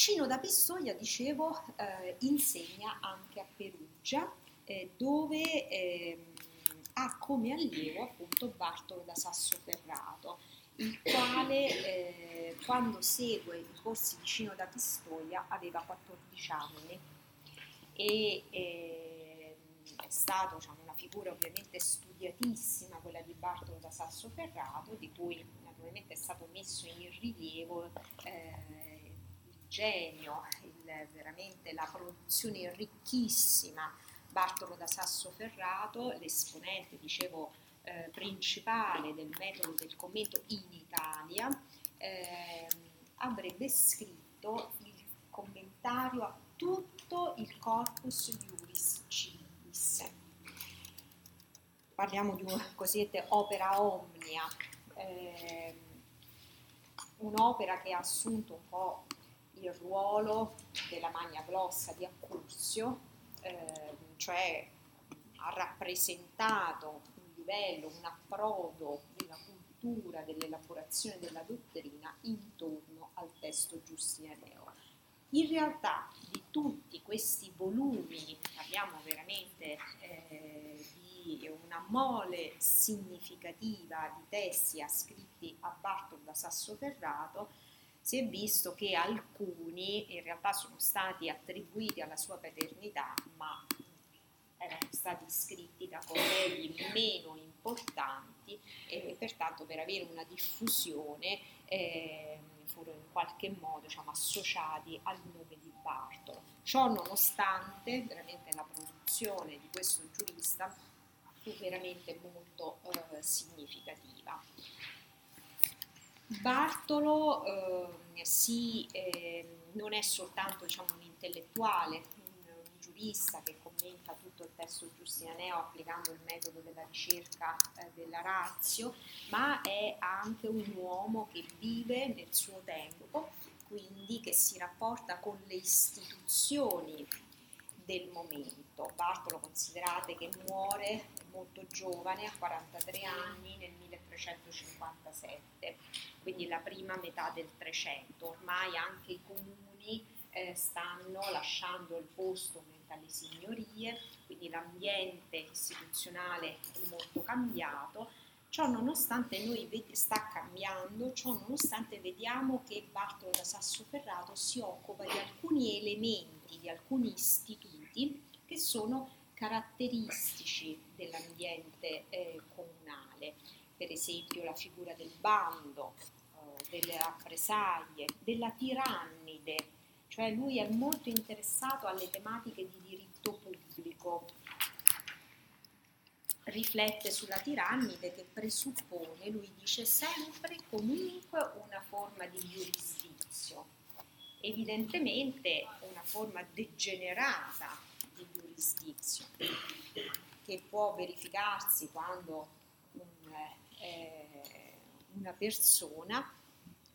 Cino da Pistoia, dicevo, eh, insegna anche a Perugia, eh, dove eh, ha come allievo appunto Bartolo da Sassoferrato, il quale eh, quando segue i corsi di Cino da Pistoia aveva 14 anni e eh, è stato diciamo, una figura ovviamente studiatissima quella di Bartolo da Sassoferrato, di cui naturalmente è stato messo in rilievo eh, genio, il, veramente la produzione ricchissima, Bartolo da Sassoferrato, l'esponente, dicevo, eh, principale del metodo del commento in Italia, eh, avrebbe scritto il commentario a tutto il corpus Iuris Civilis. Parliamo di una cosiddetta opera omnia, eh, un'opera che ha assunto un po' il ruolo della magna glossa di Accursio, eh, cioè ha rappresentato un livello, un approdo della cultura, dell'elaborazione della dottrina intorno al testo giustinianeo. In realtà di tutti questi volumi, parliamo veramente eh, una mole significativa di testi ascritti a Bartolo da Sassoferrato, si è visto che alcuni in realtà sono stati attribuiti alla sua paternità, ma erano stati scritti da colleghi meno importanti e pertanto per avere una diffusione eh, furono in qualche modo diciamo, associati al nome di Bartolo. Ciò nonostante veramente la produzione di questo giurista fu veramente molto eh, significativa. Bartolo eh, sì, eh, non è soltanto diciamo, un intellettuale, un, un, giurista che commenta tutto il testo giustinianeo applicando il metodo della ricerca eh, della razio, ma è anche un uomo che vive nel suo tempo, quindi che si rapporta con le istituzioni del momento. Bartolo considerate che muore molto giovane, a 43 anni, nel 1357, quindi la prima metà del 300. Ormai anche i comuni eh, stanno lasciando il posto alle signorie, quindi l'ambiente istituzionale è molto cambiato. Ciò nonostante noi ved- sta cambiando, ciò nonostante vediamo che Bartolo da Sassoferrato si occupa di alcuni elementi, di alcuni istituti che sono caratteristici dell'ambiente eh, comunale, per esempio la figura del bando, eh, delle rappresaglie, della tirannide, cioè lui è molto interessato alle tematiche di diritto pubblico, riflette sulla tirannide che presuppone, lui dice sempre comunque una forma di giurisdizio, evidentemente una forma degenerata di giurisdizio che può verificarsi quando un, eh, una persona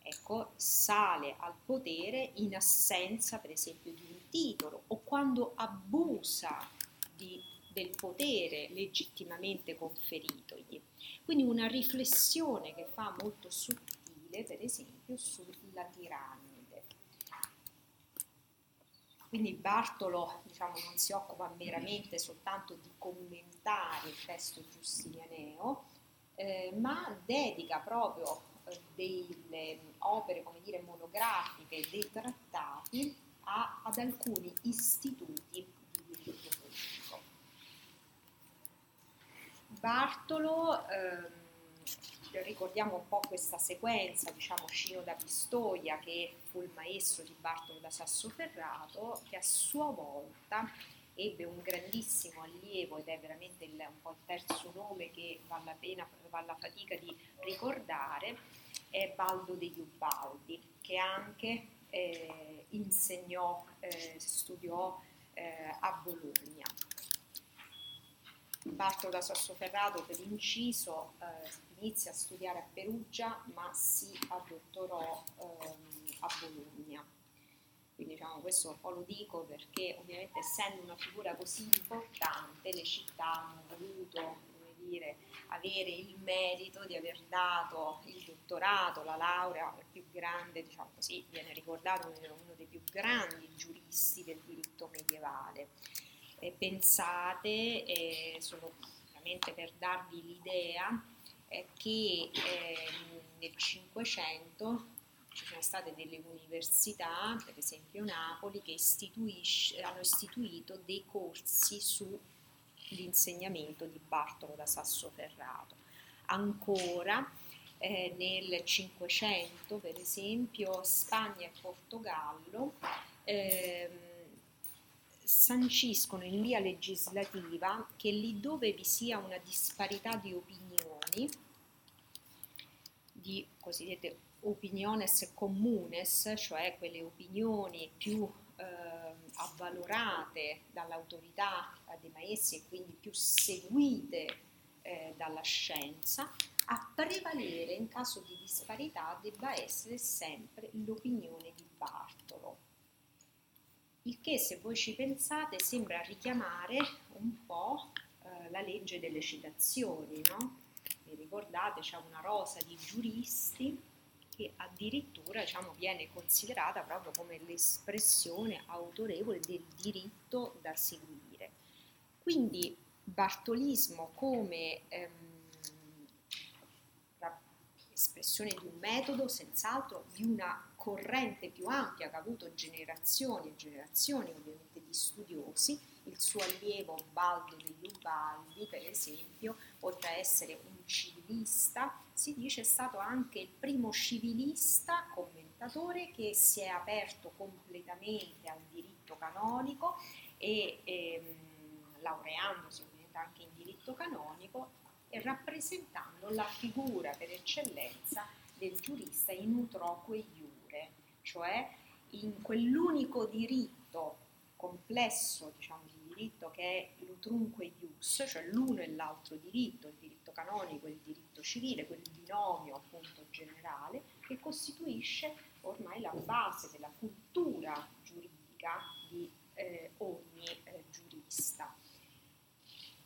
ecco, sale al potere in assenza per esempio di un titolo o quando abusa di, del potere legittimamente conferitogli. Quindi una riflessione che fa molto sottile per esempio sulla tirannia quindi Bartolo diciamo, non si occupa meramente soltanto di commentare il testo giustinianeo, eh, ma dedica proprio eh, delle opere, come dire, monografiche, dei trattati a, ad alcuni istituti di diritto politico. Bartolo eh, ricordiamo un po' questa sequenza, diciamo Scino da Pistoia che fu il maestro di Bartolo da Sassoferrato, che a sua volta ebbe un grandissimo allievo ed è veramente il, un po' il terzo nome che vale la pena, vale la fatica di ricordare, è Baldo degli Ubaldi, che anche eh, insegnò, eh, studiò eh, a Bologna. Bartolo da Sassoferrato per inciso eh, inizia a studiare a Perugia ma si addottorò ehm, a Bologna. Quindi diciamo, questo un po' lo dico perché ovviamente essendo una figura così importante le città hanno voluto dire, avere il merito di aver dato il dottorato, la laurea, il più grande, diciamo così, viene ricordato uno dei più grandi giuristi del diritto medievale. Pensate, solo veramente per darvi l'idea, che eh, nel Cinquecento ci sono state delle università, per esempio Napoli, che hanno istituito dei corsi sull'insegnamento di Bartolo da Sassoferrato. Ancora eh, nel Cinquecento, per esempio, Spagna e Portogallo eh, sanciscono in via legislativa che lì dove vi sia una disparità di opinioni, di cosiddette opiniones communes, cioè quelle opinioni più eh, avvalorate dall'autorità dei maestri e quindi più seguite eh, dalla scienza, a prevalere in caso di disparità debba essere sempre l'opinione di Bartolo. Il che, se voi ci pensate, sembra richiamare un po' eh, la legge delle citazioni, no? Vi ricordate, c'è una rosa di giuristi che addirittura diciamo, viene considerata proprio come l'espressione autorevole del diritto da seguire. Quindi Bartolismo come ehm, espressione di un metodo, senz'altro di una corrente più ampia che ha avuto generazioni e generazioni ovviamente di studiosi, il suo allievo Baldo degli Ubaldi, per esempio, oltre a essere un civilista, si dice è stato anche il primo civilista commentatore che si è aperto completamente al diritto canonico e ehm, laureandosi ovviamente anche in diritto canonico e rappresentando la figura per eccellenza del giurista in utroque iure, cioè in quell'unico diritto complesso diciamo, di diritto che è l'utrunque ius, cioè l'uno e l'altro diritto, il diritto canonico e il diritto civile, quel binomio appunto generale che costituisce ormai la base della cultura giuridica di eh, ogni eh, giurista.